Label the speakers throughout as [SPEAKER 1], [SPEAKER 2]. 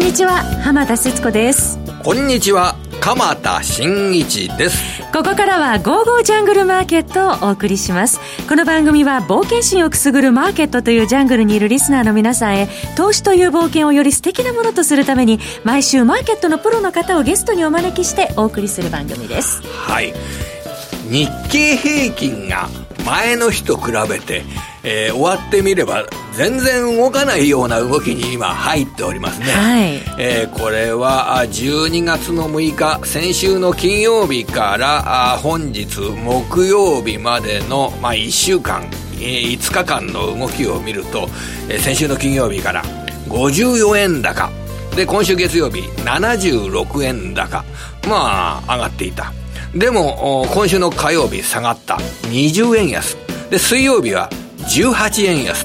[SPEAKER 1] んにちは浜田節子です。
[SPEAKER 2] こんにちは鎌田新一です。
[SPEAKER 1] ここからは「ゴーゴージャングルマーケット」をお送りします。この番組は冒険心をくすぐるマーケットというジャングルにいるリスナーの皆さんへ投資という冒険をより素敵なものとするために毎週マーケットのプロの方をゲストにお招きしてお送りする番組です。
[SPEAKER 2] はい。日経平均が前の日と比べて、えー、終わってみれば全然動かないような動きに今入っておりますね、
[SPEAKER 1] はい、
[SPEAKER 2] えー、これは12月の6日先週の金曜日から本日木曜日までの、まあ、1週間、えー、5日間の動きを見ると、えー、先週の金曜日から54円高。で今週月曜日76円高。まあ上がっていた。でも今週の火曜日下がった。20円安。で水曜日は18円安。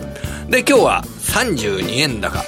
[SPEAKER 2] で今日は32円高。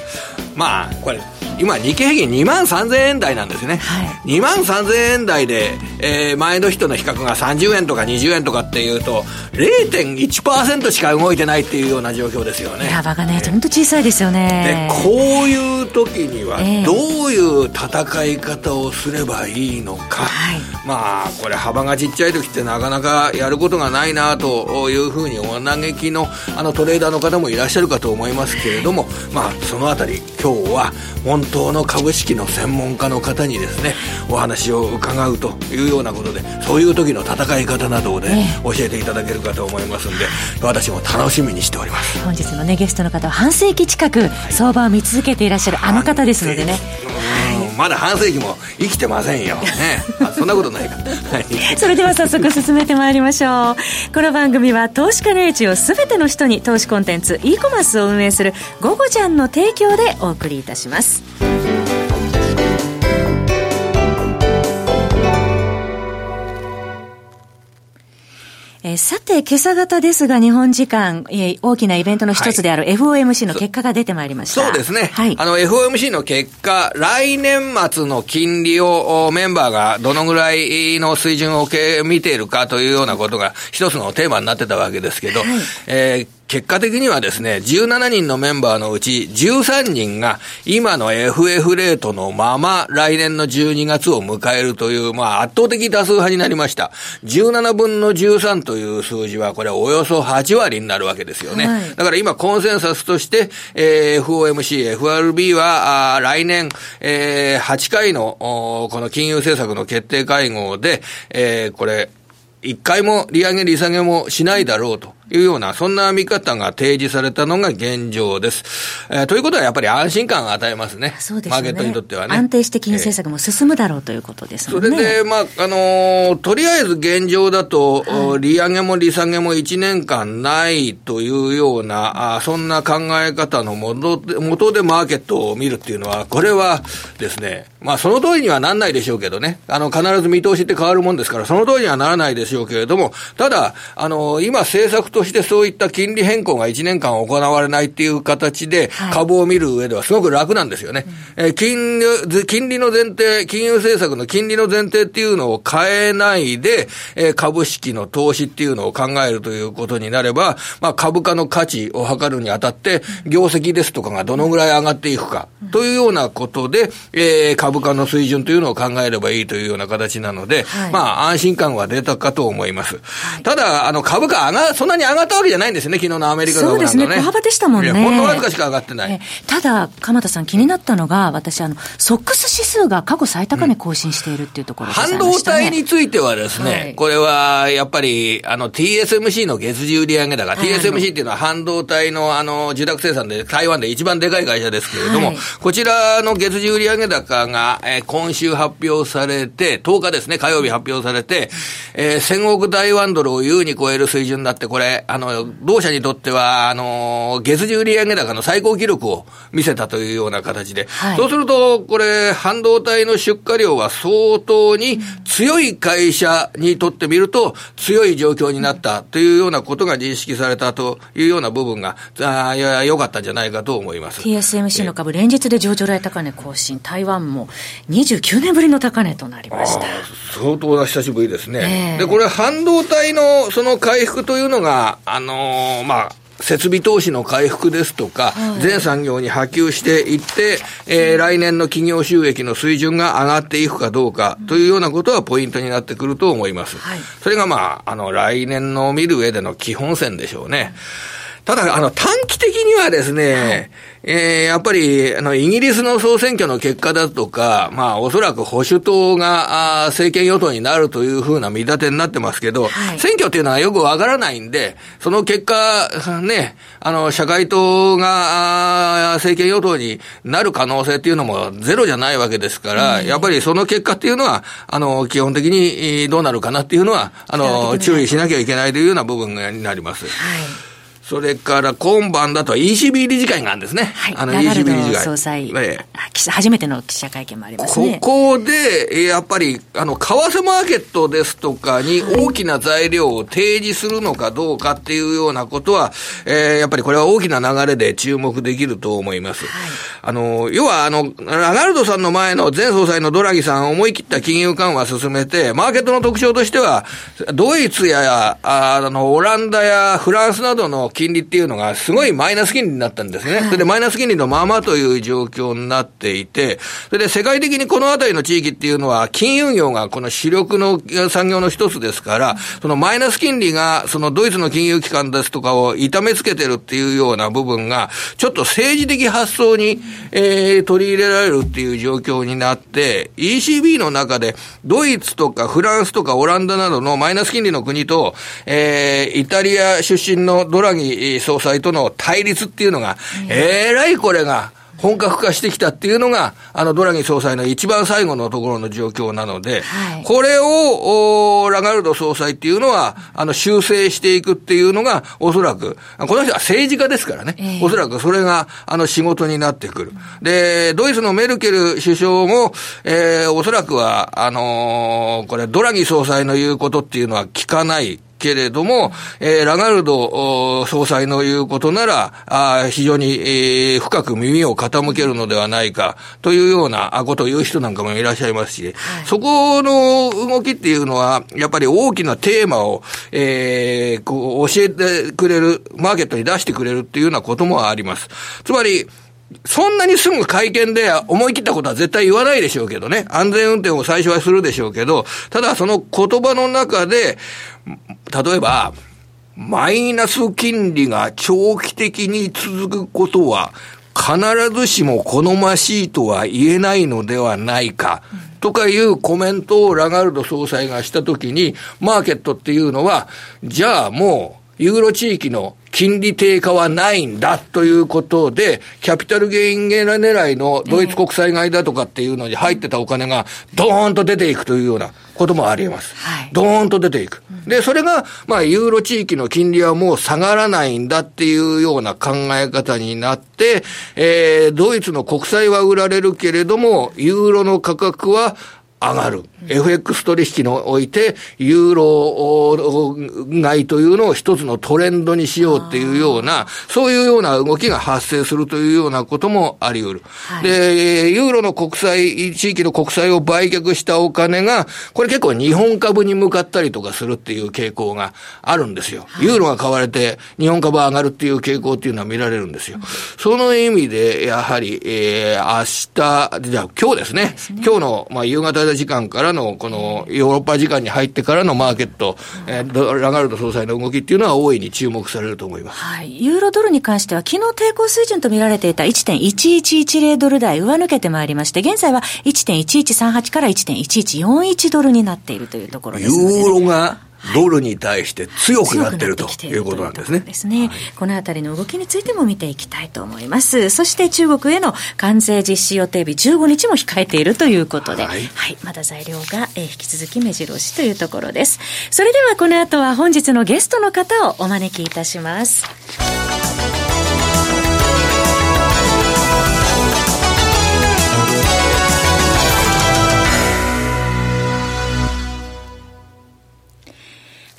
[SPEAKER 2] まあこれ今、日経平均2万3000円台なんですね。はい、2万3000円台で、えー、前の人の比較が30円とか20円とかっていうと、0.1%しか動いてないっていうような状況ですよね。
[SPEAKER 1] 幅がね、本当小さいですよ
[SPEAKER 2] ね。で、こういう時には、どういう戦い方をすればいいのか。はい、まあ、これ幅がちっちゃい時ってなかなかやることがないなというふうにお嘆きのあのトレーダーの方もいらっしゃるかと思いますけれども、まあ、そのあたり今日は本当の株式の専門家の方にですねお話を伺うというようなことでそういう時の戦い方などをね、教えていただけるかと思いますんで私も楽しみにしております。
[SPEAKER 1] 本日のねゲストの方は半世紀近く相場を見続けていらっしゃるあの方ですのでね、
[SPEAKER 2] はい、まだ半世紀も生きてませんよ。ね。そんなことないか、はい、
[SPEAKER 1] それでは早速進めてまいりましょう。この番組は投資家の英知を全ての人に投資コンテンツ e コマースを運営する「ゴゴちゃん」の提供でお送りいたします。えー、さて、今朝方ですが、日本時間、えー、大きなイベントの一つである FOMC の結果が出てまいりました。
[SPEAKER 2] そうですね。はい。あの、FOMC の結果、来年末の金利をメンバーがどのぐらいの水準を見ているかというようなことが一つのテーマになってたわけですけど、はい、えー結果的にはですね、17人のメンバーのうち13人が今の FF レートのまま来年の12月を迎えるという、まあ圧倒的多数派になりました。17分の13という数字はこれおよそ8割になるわけですよね。はい、だから今コンセンサスとして、えー、FOMC、FRB はあ来年、えー、8回のこの金融政策の決定会合で、えー、これ、一回も利上げ利下げもしないだろうと。いうような、そんな見方が提示されたのが現状です。えー、ということはやっぱり安心感を与えますね。
[SPEAKER 1] そうですね。
[SPEAKER 2] マーケットにとってはね。
[SPEAKER 1] 安定して金融政策も進むだろうということです
[SPEAKER 2] ね。それで、まあ、あのー、とりあえず現状だと、はい、利上げも利下げも1年間ないというような、あそんな考え方の元で元でマーケットを見るっていうのは、これはですね、まあ、その通りにはなんないでしょうけどね。あの、必ず見通しって変わるもんですから、その通りにはならないでしょうけれども、ただ、あのー、今政策としてそういった金利変更が1年間行われないっていう形で、株を見る上ではすごく楽なんですよね。はい、え金利、金利の前提、金融政策の金利の前提っていうのを変えないで、え株式の投資っていうのを考えるということになれば、まあ株価の価値を測るにあたって、業績ですとかがどのぐらい上がっていくか、というようなことで、えー、株価の水準というのを考えればいいというような形なので、はい、まあ安心感は出たかと思います。はい、ただ、あの株価上が、そんなに上がったわけじゃないんですね、昨日のアメリカ、
[SPEAKER 1] ね、そうですね、小幅でしたもんね。
[SPEAKER 2] ほんのわずかしか上がってない。
[SPEAKER 1] ただ、鎌田さん、気になったのが、私、あの、ソックス指数が過去最高値更新しているっていうところ、ね
[SPEAKER 2] うん、半導体についてはですね、はい、これはやっぱり、あの、TSMC の月次売上高、はい、TSMC っていうのは半導体の、あの、受託生産で台湾で一番でかい会社ですけれども、はい、こちらの月次売上高が、えー、今週発表されて、10日ですね、火曜日発表されて、えー、1000億台湾ドルを優に超える水準になって、これ、あの、同社にとっては、あの、月次売上高の最高記録を見せたというような形で、はい、そうすると、これ、半導体の出荷量は相当に強い会社にとってみると、強い状況になったというようなことが認識されたというような部分が、あいや、良かったんじゃないかと思います。
[SPEAKER 1] TSMC の株、連日で上場来高値更新、台湾も29年ぶりの高値となりました。
[SPEAKER 2] 相当な久しぶりですね。えー、で、これ、半導体のその回復というのが、あのー、まあ、設備投資の回復ですとか、はい、全産業に波及していって、えー、来年の企業収益の水準が上がっていくかどうかというようなことはポイントになってくると思います。はい、それがまあ、あの、来年の見る上での基本線でしょうね。ただ、あの、短期的にはですね、はい。えー、やっぱり、あの、イギリスの総選挙の結果だとか、まあ、おそらく保守党が、あ政権与党になるというふうな見立てになってますけど、はい、選挙っていうのはよくわからないんで、その結果、ね、あの、社会党が、あ政権与党になる可能性っていうのもゼロじゃないわけですから、うん、やっぱりその結果っていうのは、あの、基本的にどうなるかなっていうのは、あの、注意しなきゃいけないというような部分になります。はいそれから今晩だと ECB 理事会があるんですね。
[SPEAKER 1] はい。あの ECB 理事会。総裁、ええ、初めての記者会見もありますね。
[SPEAKER 2] ここで、やっぱり、あの、為替マーケットですとかに大きな材料を提示するのかどうかっていうようなことは、えー、やっぱりこれは大きな流れで注目できると思います。はい、あの、要は、あの、ラガルドさんの前の前総裁のドラギさん思い切った金融緩和を進めて、マーケットの特徴としては、ドイツや、あの、オランダやフランスなどの金利っていうのがすごいマイナス金利になったんですね。それでマイナス金利のままという状況になっていて、それで世界的にこの辺りの地域っていうのは金融業がこの主力の産業の一つですから、そのマイナス金利がそのドイツの金融機関ですとかを痛めつけてるっていうような部分が、ちょっと政治的発想に、えー、取り入れられるっていう状況になって、ECB の中でドイツとかフランスとかオランダなどのマイナス金利の国と、えー、イタリア出身のドラギ総裁との対立っていうのが、えらいこれが、本格化してきたっていうのが、あの、ドラギ総裁の一番最後のところの状況なので、はい、これを、ラガルド総裁っていうのは、あの、修正していくっていうのが、おそらく、この人は政治家ですからね、えー、おそらくそれが、あの、仕事になってくる。で、ドイツのメルケル首相も、えー、おそらくは、あのー、これ、ドラギ総裁の言うことっていうのは聞かないけれども、えー、ラガルド総裁の言うことなら、あ非常に、えー、深く耳を傾けるのではないか、というようなことを言う人なんかもいらっしゃいますし、はい、そこの動きっていうのは、やっぱり大きなテーマを、えー、こう教えてくれる、マーケットに出してくれるっていうようなこともあります。つまり、そんなにすぐ会見で思い切ったことは絶対言わないでしょうけどね。安全運転を最初はするでしょうけど、ただその言葉の中で、例えば、マイナス金利が長期的に続くことは、必ずしも好ましいとは言えないのではないか、とかいうコメントをラガルド総裁がしたときに、マーケットっていうのは、じゃあもう、ユーロ地域の金利低下はないんだということで、キャピタルゲインゲラ狙いのドイツ国債買いだとかっていうのに入ってたお金がドーンと出ていくというようなこともあります。はい、ドーンと出ていく。で、それが、まあ、ユーロ地域の金利はもう下がらないんだっていうような考え方になって、えー、ドイツの国債は売られるけれども、ユーロの価格は上がる。FX 取引において、ユーロ買いというのを一つのトレンドにしようっていうような、そういうような動きが発生するというようなこともあり得る。はい、で、ユーロの国債、地域の国債を売却したお金が、これ結構日本株に向かったりとかするっていう傾向があるんですよ。ユーロが買われて、日本株上がるっていう傾向っていうのは見られるんですよ。その意味で、やはり、えー、明日、じゃあ今日ですね。すね今日の、まあ、夕方時間からの、このヨーロッパ時間に入ってからのマーケット、えー、ラガルド総裁の動きっていうのは大いに注目されると思います。
[SPEAKER 1] はい。ユーロドルに関しては、昨日抵抗水準と見られていた1.1110ドル台上抜けてまいりまして、現在は1.1138から1.1141ドルになっているというところです、
[SPEAKER 2] ね、ユーロがドルに対して強くなっているということなんですね。
[SPEAKER 1] ですね、はい、このあたりの動きについても見ていきたいと思います。そして中国への関税実施予定日15日も控えているということで、はい、はい、まだ材料が、えー、引き続き目白押しというところです。それではこの後は本日のゲストの方をお招きいたします。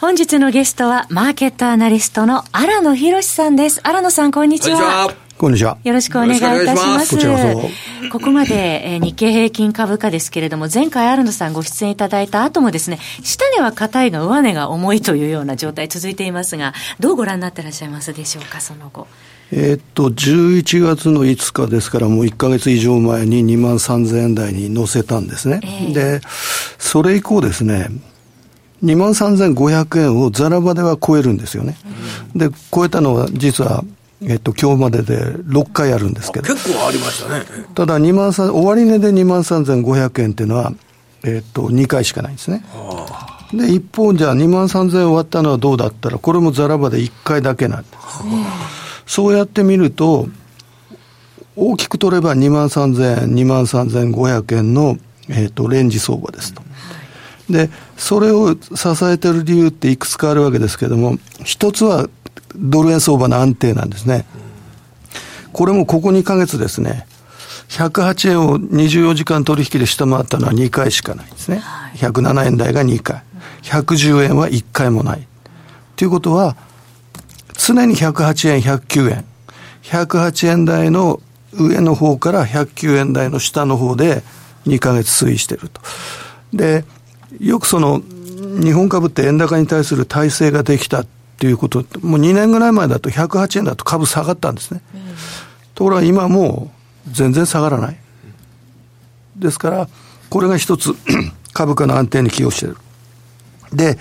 [SPEAKER 1] 本日のゲストは、マーケットアナリストの荒野博さんです。荒野さん、こんにちは。
[SPEAKER 3] こんにちは。
[SPEAKER 1] よろしくお願いいたします。ここまで、えー、日経平均株価ですけれども、前回アルノさんご出演いただいた後もですね、下値は硬いが上値が重いというような状態続いていますが、どうご覧になってらっしゃいますでしょうか、その後。
[SPEAKER 3] えー、っと、11月の5日ですから、もう1か月以上前に2万3000円台に乗せたんですね。えー、で、それ以降ですね、2万3500円をザラバでは超えるんですよね。で、超えたのは実はえっと、今日までで6回あるんですけど。
[SPEAKER 2] 結構ありましたね。
[SPEAKER 3] ただ、2万3、終値で2万3500円っていうのは、えっと、2回しかないんですね。で、一方、じゃあ2万3000円終わったのはどうだったら、これもザラバで1回だけなんです。そうやって見ると、大きく取れば2万3000円、2万3500円の、えっと、レンジ相場ですと。で、それを支えてる理由っていくつかあるわけですけれども、一つはドル円相場の安定なんですね。これもここ2ヶ月ですね、108円を24時間取引で下回ったのは2回しかないんですね。107円台が2回。110円は1回もない。ということは、常に108円、109円。108円台の上の方から109円台の下の方で2ヶ月推移してると。で、よくその、日本株って円高に対する体制ができたっていうこと、もう2年ぐらい前だと108円だと株下がったんですね。ところが今もう全然下がらない。ですから、これが一つ 株価の安定に寄与している。で、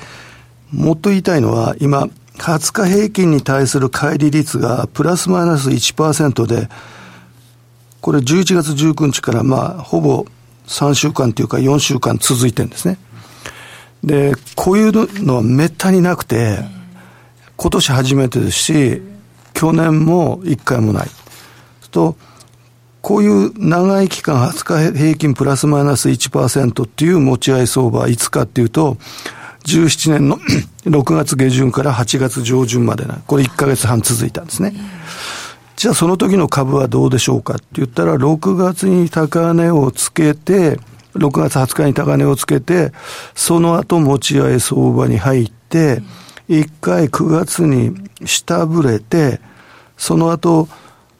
[SPEAKER 3] もっと言いたいのは、今、20日平均に対する乖離率がプラスマイナス1%で、これ11月19日からまあ、ほぼ3週間というか4週間続いてるんですね。で、こういうのはめったになくて、今年初めてですし、去年も1回もない。と、こういう長い期間、20日平均プラスマイナス1%っていう持ち合い相場、いつかっていうと、17年の 6月下旬から8月上旬までな、これ1ヶ月半続いたんですね。じゃあその時の株はどうでしょうかって言ったら、6月に高値をつけて、6月20日に高値をつけて、その後持ち合い相場に入って、うん一回9月に下振れて、その後、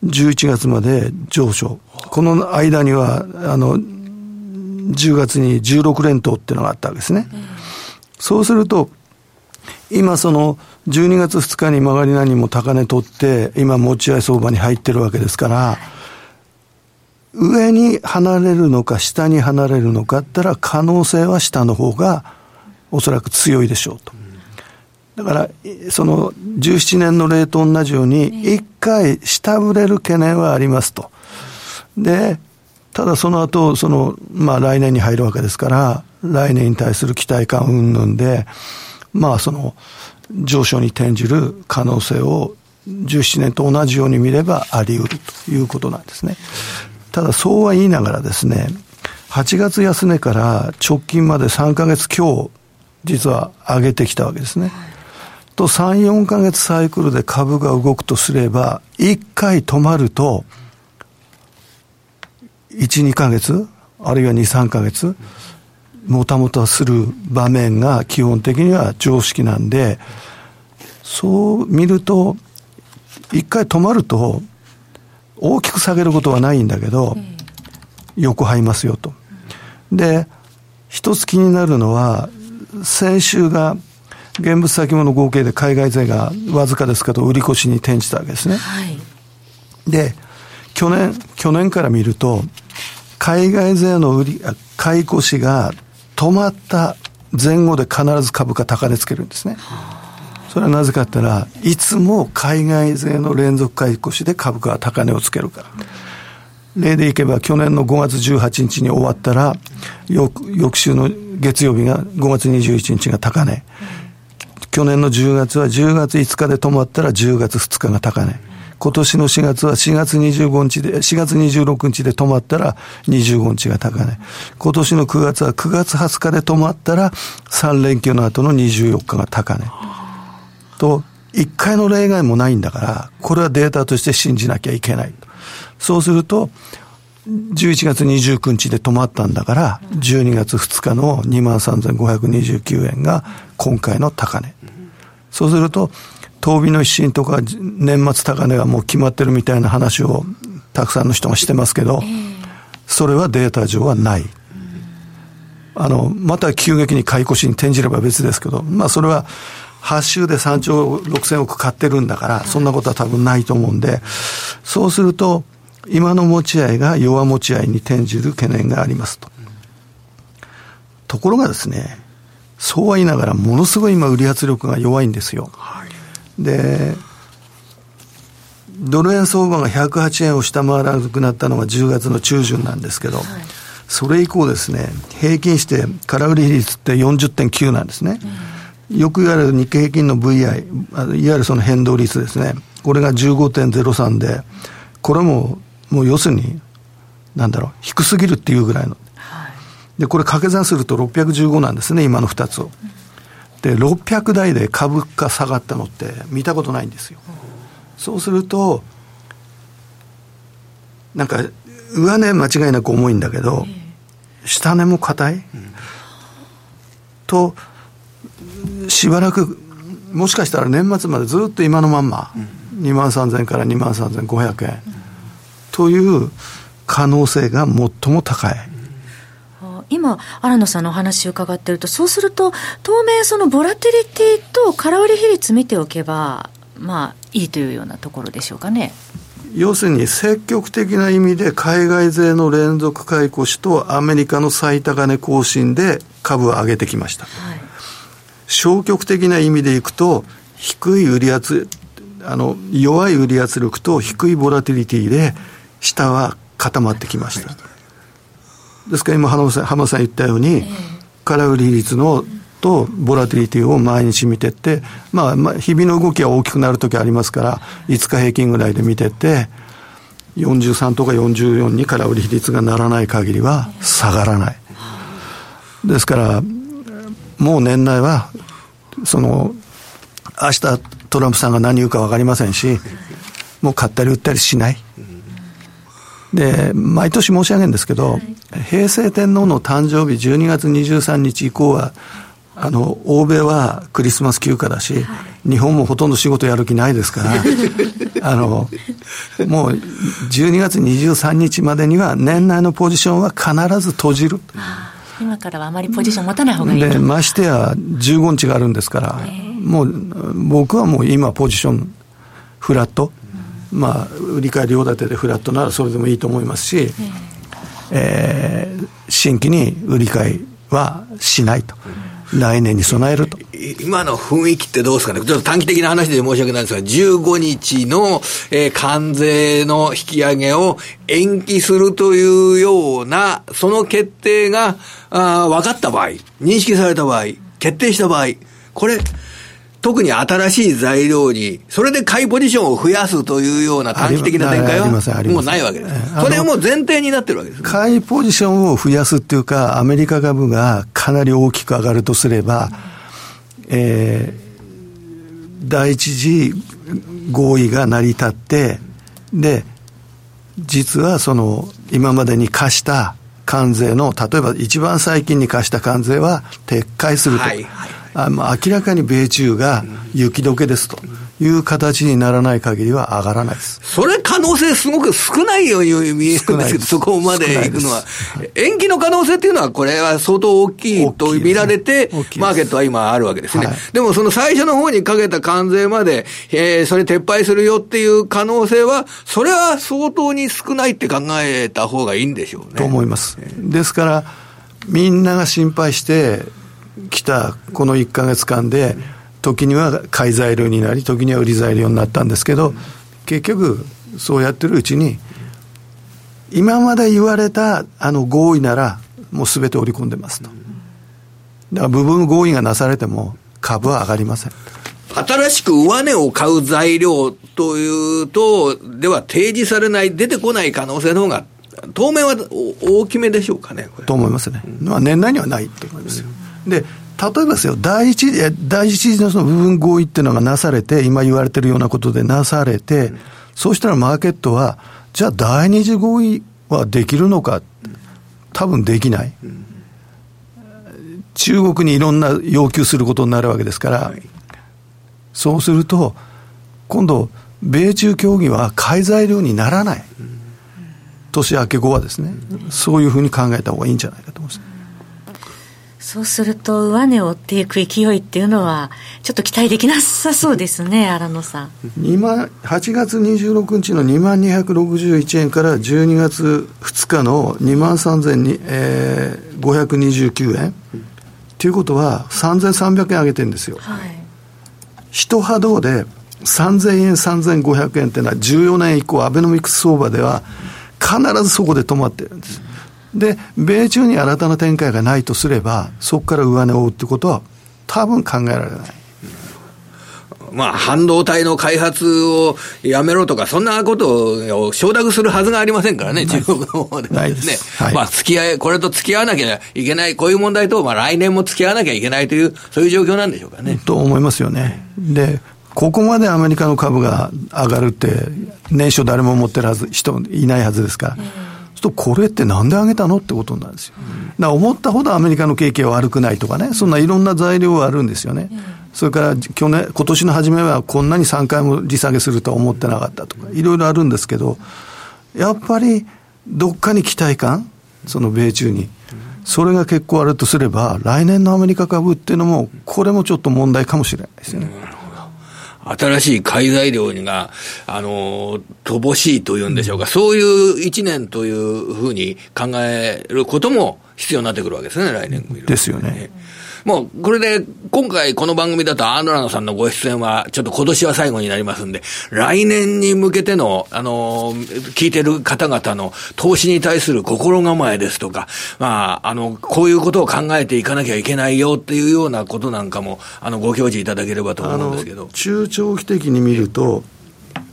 [SPEAKER 3] 11月まで上昇。この間には、あの、10月に16連投っていうのがあったわけですね。そうすると、今その12月2日に曲がり何も高値取って、今持ち合い相場に入ってるわけですから、上に離れるのか下に離れるのかったら可能性は下の方がおそらく強いでしょうと。だから、その17年の例と同じように、一回下振れる懸念はありますと。で、ただその後、その、まあ来年に入るわけですから、来年に対する期待感云々で、まあその、上昇に転じる可能性を17年と同じように見ればあり得るということなんですね。ただそうは言いながらですね、8月安値から直近まで3ヶ月強、実は上げてきたわけですね。と3、4ヶ月サイクルで株が動くとすれば、1回止まると、1、2ヶ月、あるいは2、3ヶ月、もたもたする場面が基本的には常識なんで、そう見ると、一回止まると、大きく下げることはないんだけど、横這いますよと。で、一つ気になるのは、先週が現物先物合計で海外税がわずかですけど、売り越しに転じたわけですね。はい、で、去年、去年から見ると、海外税の売り、買い越しが止まった前後で必ず株価高値つけるんですね。それはなぜかったら、いつも海外税の連続買い越しで株価は高値をつけるから。例でいけば、去年の5月18日に終わったら、翌翌週の月曜日が5月21日が高値。去年の10月は10月5日で止まったら10月2日が高値。今年の4月は4月25日で、4月26日で止まったら25日が高値。今年の9月は9月20日で止まったら3連休の後の24日が高値。と、一回の例外もないんだから、これはデータとして信じなきゃいけない。そうすると、11月29日で止まったんだから、12月2日の23,529円が今回の高値。そうすると、当備の一新とか年末高値がもう決まってるみたいな話をたくさんの人がしてますけど、それはデータ上はない。あの、また急激に買い越しに転じれば別ですけど、まあそれは8週で3兆6000億買ってるんだから、そんなことは多分ないと思うんで、そうすると、今の持ち合いが弱持ち合いに転じる懸念がありますと。ところがですね、そうは言いながら、ものすごい今、売り圧力が弱いんですよ。はい、で、ドル円相場が108円を下回らなくなったのが10月の中旬なんですけど、はい、それ以降ですね、平均して空売り比率って40.9なんですね。うん、よく言われる日経平均の VI、いわゆるその変動率ですね。これが15.03で、これも、もう要するに、なんだろう、低すぎるっていうぐらいの。で、これ掛け算すると615なんですね、今の2つを。で、600台で株価下がったのって見たことないんですよ。そうすると、なんか、上値間違いなく重いんだけど、下値も硬い、と、しばらく、もしかしたら年末までずっと今のまんま、2万3000から2万3500円、という可能性が最も高い。
[SPEAKER 1] 今、新野さんのお話を伺ってると、そうすると、当面、そのボラティリティと空売り比率見ておけば、まあ、いいというようなところでしょうかね。
[SPEAKER 3] 要するに積極的な意味で海外勢の連続買い越しとアメリカの最高値更新で株を上げてきました。はい、消極的な意味でいくと低い売り圧、あの、弱い売り圧力と低いボラティリティで下は固まってきました。ですから今浜さん浜さん言ったように、空売り率のとボラティリティを毎日見てって、まあ、まあ、日々の動きは大きくなるときありますから、5日平均ぐらいで見てって、43とか44に空売り比率がならない限りは下がらない。ですから、もう年内は、その、明日トランプさんが何言うか分かりませんし、もう買ったり売ったりしない。で、毎年申し上げるんですけど、平成天皇の誕生日12月23日以降は、あの、欧米はクリスマス休暇だし、日本もほとんど仕事やる気ないですから、あの、もう12月23日までには年内のポジションは必ず閉じる。
[SPEAKER 1] 今からはあまりポジション持たない方がいいで、
[SPEAKER 3] ましてや15日があるんですから、もう僕はもう今ポジションフラット。まあ、売り買い両立てでフラットならそれでもいいと思いますし、えー、新規に売り買いはしないと。来年に備えると。
[SPEAKER 2] 今の雰囲気ってどうですかね？ちょっと短期的な話で申し訳ないんですが、15日の、えー、関税の引き上げを延期するというような、その決定が、あ分かった場合、認識された場合、決定した場合、これ、特に新しい材料に、それで買いポジションを増やすというような短期的な展開はもうないわけです。それはもう前提になってるわけです、
[SPEAKER 3] ね。買いポジションを増やすっていうか、アメリカ株がかなり大きく上がるとすれば、えー、第一次合意が成り立って、で、実はその、今までに貸した関税の、例えば一番最近に貸した関税は撤回すると。はいはいあ明らかに米中が雪解けですと。いう形にならない限りは上がらないです。
[SPEAKER 2] それ可能性すごく少ないように見えるんですけど、そこまで行くのは。延期の可能性っていうのは、これは相当大きいと見られて、マーケットは今あるわけですね。はい、でもその最初の方にかけた関税まで、えー、それ撤廃するよっていう可能性は、それは相当に少ないって考えた方がいいんでしょうね。
[SPEAKER 3] と思います。ですから、みんなが心配して、来たこの1か月間で、時には買い材料になり、時には売り材料になったんですけど、結局、そうやってるうちに、今まで言われたあの合意なら、もうすべて織り込んでますと。だから部分合意がなされても、株は上がりません。
[SPEAKER 2] 新しく上値を買う材料というと、では提示されない、出てこない可能性の方が、当面は大きめでしょうかね、
[SPEAKER 3] と思いますね。まあ年内にはないと思いますよ。で、例えばですよ、第一、第一次のその部分合意っていうのがなされて、今言われてるようなことでなされて、そうしたらマーケットは、じゃあ第二次合意はできるのか、多分できない。中国にいろんな要求することになるわけですから、そうすると、今度、米中協議は買い材料にならない。年明け後はですね、そういうふうに考えた方がいいんじゃないかと思います。
[SPEAKER 1] そうすると、上値を追っていく勢いっていうのは、ちょっと期待できなさそうですね、荒野さん。
[SPEAKER 3] 2万8月26日の2万261円から12月2日の2万3529、えー、円。ということは、3300円上げてるんですよ。はい、一波動で3000円、3500円っていうのは、14年以降、アベノミクス相場では、必ずそこで止まってるんです。で、米中に新たな展開がないとすれば、そこから上値を追うってことは、多分考えられない。
[SPEAKER 2] まあ、半導体の開発をやめろとか、そんなことを承諾するはずがありませんからね、中国の方ではですね。はい、まあ、付き合い、これと付き合わなきゃいけない、こういう問題と、まあ、来年も付き合わなきゃいけないという、そういう状況なんでしょうかね。
[SPEAKER 3] と思いますよね。で、ここまでアメリカの株が上がるって、年初誰も持ってるはず、人いないはずですから。うんとこれってなんで上げたのってことなんですよ。だから思ったほどアメリカの景気は悪くないとかね、そんないろんな材料はあるんですよね。それから去年、今年の初めはこんなに3回も利下げするとは思ってなかったとか、いろいろあるんですけど、やっぱりどっかに期待感、その米中に。それが結構あるとすれば、来年のアメリカ株っていうのも、これもちょっと問題かもしれないですよね。
[SPEAKER 2] 新しい買い材料が、あの、乏しいというんでしょうか、そういう一年というふうに考えることも必要になってくるわけですね、来年。
[SPEAKER 3] ですよね。
[SPEAKER 2] もう、これで、今回この番組だとアーノラノさんのご出演は、ちょっと今年は最後になりますんで、来年に向けての、あの、聞いてる方々の投資に対する心構えですとか、まあ、あの、こういうことを考えていかなきゃいけないよっていうようなことなんかも、あの、ご教示いただければと思うんですけど。
[SPEAKER 3] 中長期的に見ると、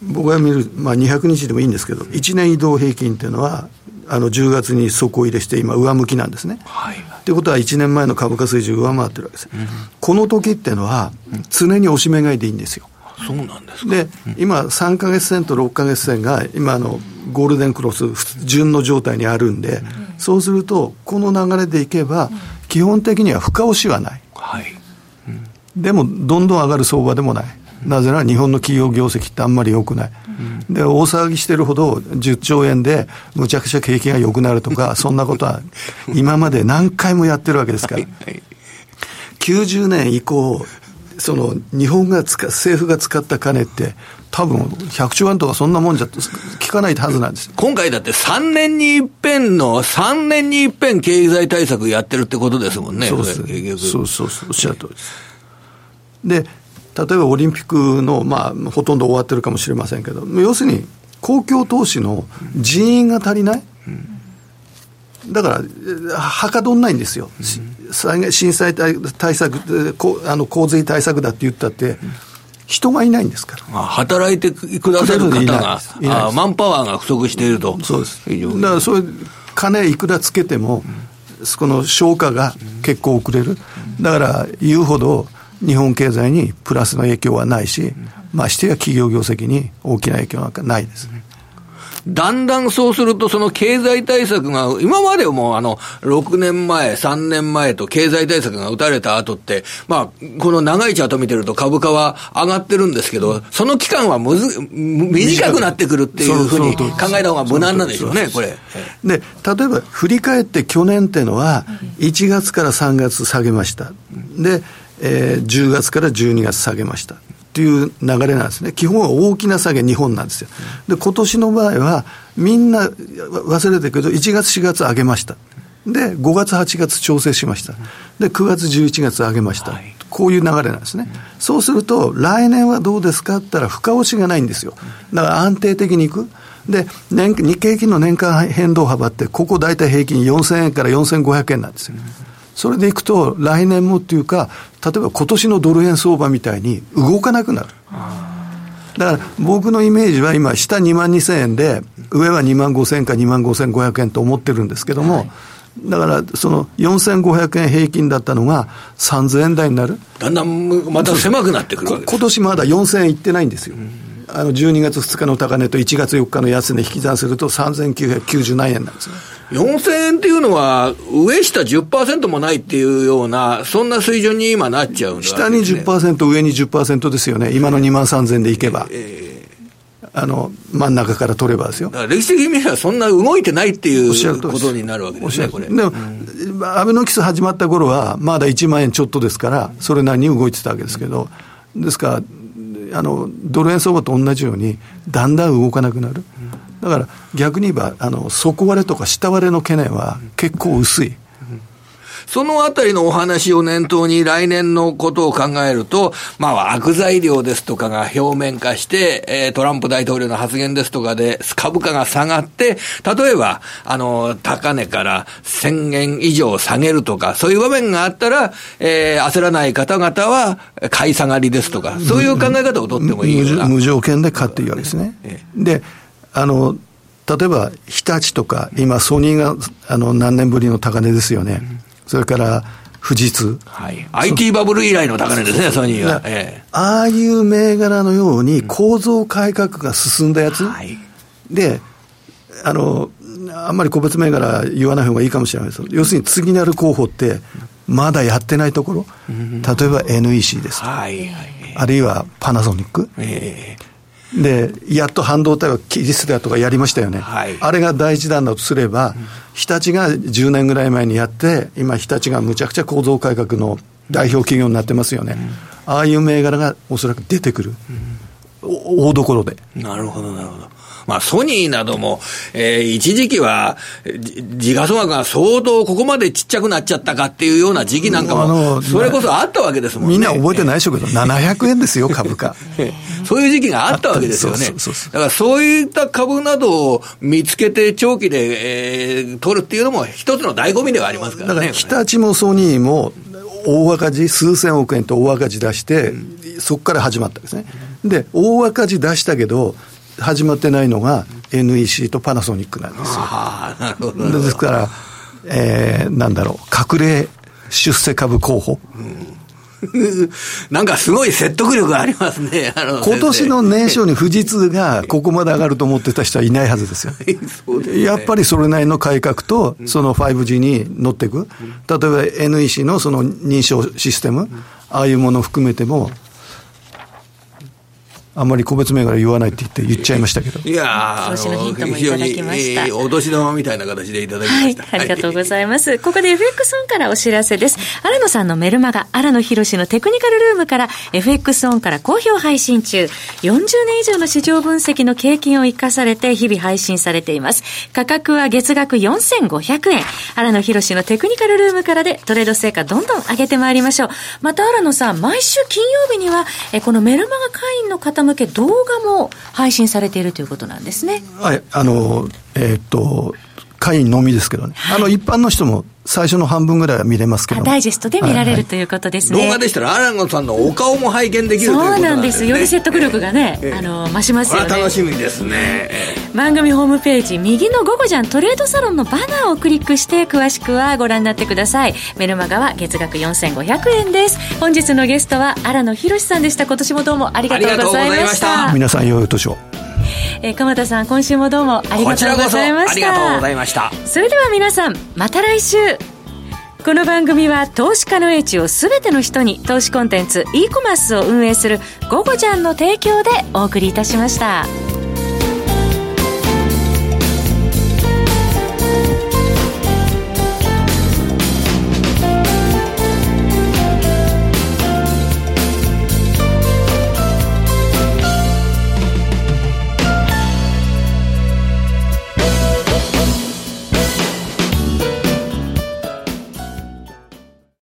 [SPEAKER 3] 僕が見る、まあ、200日でもいいんですけど、1年移動平均っていうのは、あの10月に底入れして、今、上向きなんですね。はい、ということは、1年前の株価水準上回ってるわけです。うん、この時っていうのは、常に押し目買いでいいんですよ。
[SPEAKER 2] そうなんです
[SPEAKER 3] で、今、3か月線と6か月線が、今のゴールデンクロス、順の状態にあるんで、そうすると、この流れでいけば、基本的には深押しはない。はい、でも、どんどん上がる相場でもない。なぜなら日本の企業業績ってあんまり良くない。で、大騒ぎしてるほど10兆円でむちゃくちゃ景気が良くなるとか、そんなことは今まで何回もやってるわけですから。90年以降、その日本が使政府が使った金って、多分100兆円とかそんなもんじゃ聞かないはずなんです。
[SPEAKER 2] 今回だって3年に一遍の、3年に一遍経済対策やってるってことですもんね、
[SPEAKER 3] そうそうそうそう、おっしゃる通りです。で、例えばオリンピックの、まあ、ほとんど終わってるかもしれませんけど、要するに公共投資の人員が足りない、だから、はかどんないんですよ、うん、震災対策、あの洪水対策だって言ったって、人がいないんですから。
[SPEAKER 2] 働いてくださる方が、あマンパワーが不足していると。
[SPEAKER 3] そうです。だから、それ、金いくらつけても、この消化が結構遅れる。だから、言うほど、日本経済にプラスの影響はないし、ましてや企業業績に大きな影響なんかないですね。
[SPEAKER 2] だんだんそうすると、その経済対策が、今までもあの、6年前、3年前と経済対策が打たれた後って、まあ、この長いチャート見てると株価は上がってるんですけど、その期間はむず短くなってくるっていうふうに考えた方が無難なんでしょうね、これ。
[SPEAKER 3] で、例えば振り返って去年っていうのは、1月から3月下げました。で、えー、10月から12月下げました。という流れなんですね。基本は大きな下げ、日本なんですよ。で、今年の場合は、みんな忘れてるけど、1月、4月上げました。で、5月、8月調整しました。で、9月、11月上げました。こういう流れなんですね。そうすると、来年はどうですかって言ったら、深押しがないんですよ。だから安定的にいく。で、年日経平均の年間変動幅って、ここ大体平均4000円から4500円なんですよ。それでいくと、来年もっていうか、例えば今年のドル円相場みたいに動かなくなる。だから僕のイメージは今、下2万2000円で、上は2万5000円か2万5500円と思ってるんですけども、はい、だからその4500円平均だったのが3000円台になる。
[SPEAKER 2] だんだんまた狭くなってくるわけ
[SPEAKER 3] 今年まだ4000円いってないんですよ。あの12月2日の高値と1月4日の安値引き算すると3990何円なんですね。
[SPEAKER 2] 4000円っていうのは、上下10%もないっていうような、そんな水準に今なっちゃうん
[SPEAKER 3] だ、ね、下に10%、上に10%ですよね、今の2万3000でいけば。えーあの真ん中から取ればですよ。
[SPEAKER 2] 歴史的に見れば、そんな動いてないっていうことになるわけですね、これ。でも、
[SPEAKER 3] うん、アベノキス始まった頃は、まだ1万円ちょっとですから、それなりに動いてたわけですけど、ですから、あのドル円相場と同じように、だんだん動かなくなる。だから逆に言えば、あの底割れとか下割れの懸念は結構薄い。
[SPEAKER 2] そのあたりのお話を念頭に来年のことを考えると、まあ、悪材料ですとかが表面化して、えー、トランプ大統領の発言ですとかで株価が下がって、例えば、あの、高値から1000円以上下げるとか、そういう場面があったら、えー、焦らない方々は買い下がりですとか、そういう考え方をとってもいい
[SPEAKER 3] 無無条件で買っていいわけですね。で、あの、例えば日立とか、今、ソニーがあの何年ぶりの高値ですよね。それから富士通。
[SPEAKER 2] はい。IT バブル以来の高値ですね、ソニーは。
[SPEAKER 3] ええ、ああいう銘柄のように構造改革が進んだやつ。はい、で、あの、あんまり個別銘柄言わない方がいいかもしれないです要するに次なる候補って、まだやってないところ、例えば NEC です、はいはい、あるいはパナソニック、え。ー、で、やっと半導体は切り捨てたとかやりましたよね、はい、あれが第一弾だとすれば、日立が10年ぐらい前にやって、今、日立がむちゃくちゃ構造改革の代表企業になってますよね、うん、ああいう銘柄がおそらく出てくる、うん、大所で。
[SPEAKER 2] なるほど、なるほど。まあ、ソニーなども、えー、一時期は、時価総額が相当ここまでちっちゃくなっちゃったかっていうような時期なんかも、それこそあったわけですもんね。
[SPEAKER 3] みんな覚えてないでしょうけど、700円ですよ、株価。
[SPEAKER 2] そういう時期があったわけですよね。だからそういった株などを見つけて長期で、えー、取るっていうのも一つの醍醐味ではありますからね。だから
[SPEAKER 3] 日立もソニーも大赤字、数千億円と大赤字出して、うん、そこから始まったんですね。で、大赤字出したけど、始まってないのが NEC とパナソニックなんですよ。あなるほどですから、えー、なんだろう、隠れ出世株候補。うん
[SPEAKER 2] なんかすごい説得力がありますね。
[SPEAKER 3] 今年の年初に富士通がここまで上がると思ってた人はいないはずですよ。ね、やっぱりそれなりの改革と、その 5G に乗っていく。例えば NEC のその認証システム、ああいうものを含めても、あんまり個別銘柄言わないって言って言っちゃいましたけど。
[SPEAKER 2] いや
[SPEAKER 1] 投資のヒントもいただきました。え
[SPEAKER 2] ー、お年玉みたいな形でいただきました。
[SPEAKER 1] はい、ありがとうございます。ここで FX オンからお知らせです。荒野さんのメルマガ、荒野博のテクニカルルームから FX オンから好評配信中。40年以上の市場分析の経験を生かされて日々配信されています。価格は月額4500円。荒野博のテクニカルルームからでトレード成果どんどん上げてまいりましょう。また荒野さん、毎週金曜日には、えこのメルマガ会員の方向け動画も配信されているということなんですね。
[SPEAKER 3] はい、あの、えー、っと、会員のみですけどね。はい、あの、一般の人も最初の半分ぐらいは見れますけど。
[SPEAKER 1] ダイジェストで見られる、はいはい、ということですね。
[SPEAKER 2] 動画でしたら、アランゴさんのお顔も拝見できる
[SPEAKER 1] そうなんです。より説得力がね、ええ、あの、増しますよね。
[SPEAKER 2] 楽しみですね。
[SPEAKER 1] 番組ホームページ、右の午後じゃんトレードサロンのバナーをクリックして、詳しくはご覧になってください。メルマガは月額4500円です。本日のゲストは、荒野博さんでした。今年もどうもありがとうございました。
[SPEAKER 3] 皆さん、良いお年を。
[SPEAKER 1] えー、鎌田さん今週もどうもありがとうございましたあり
[SPEAKER 2] がとうございました
[SPEAKER 1] それでは皆さんまた来週この番組は投資家の英知をすべての人に投資コンテンツ e コマースを運営する「ゴゴジャン」の提供でお送りいたしました。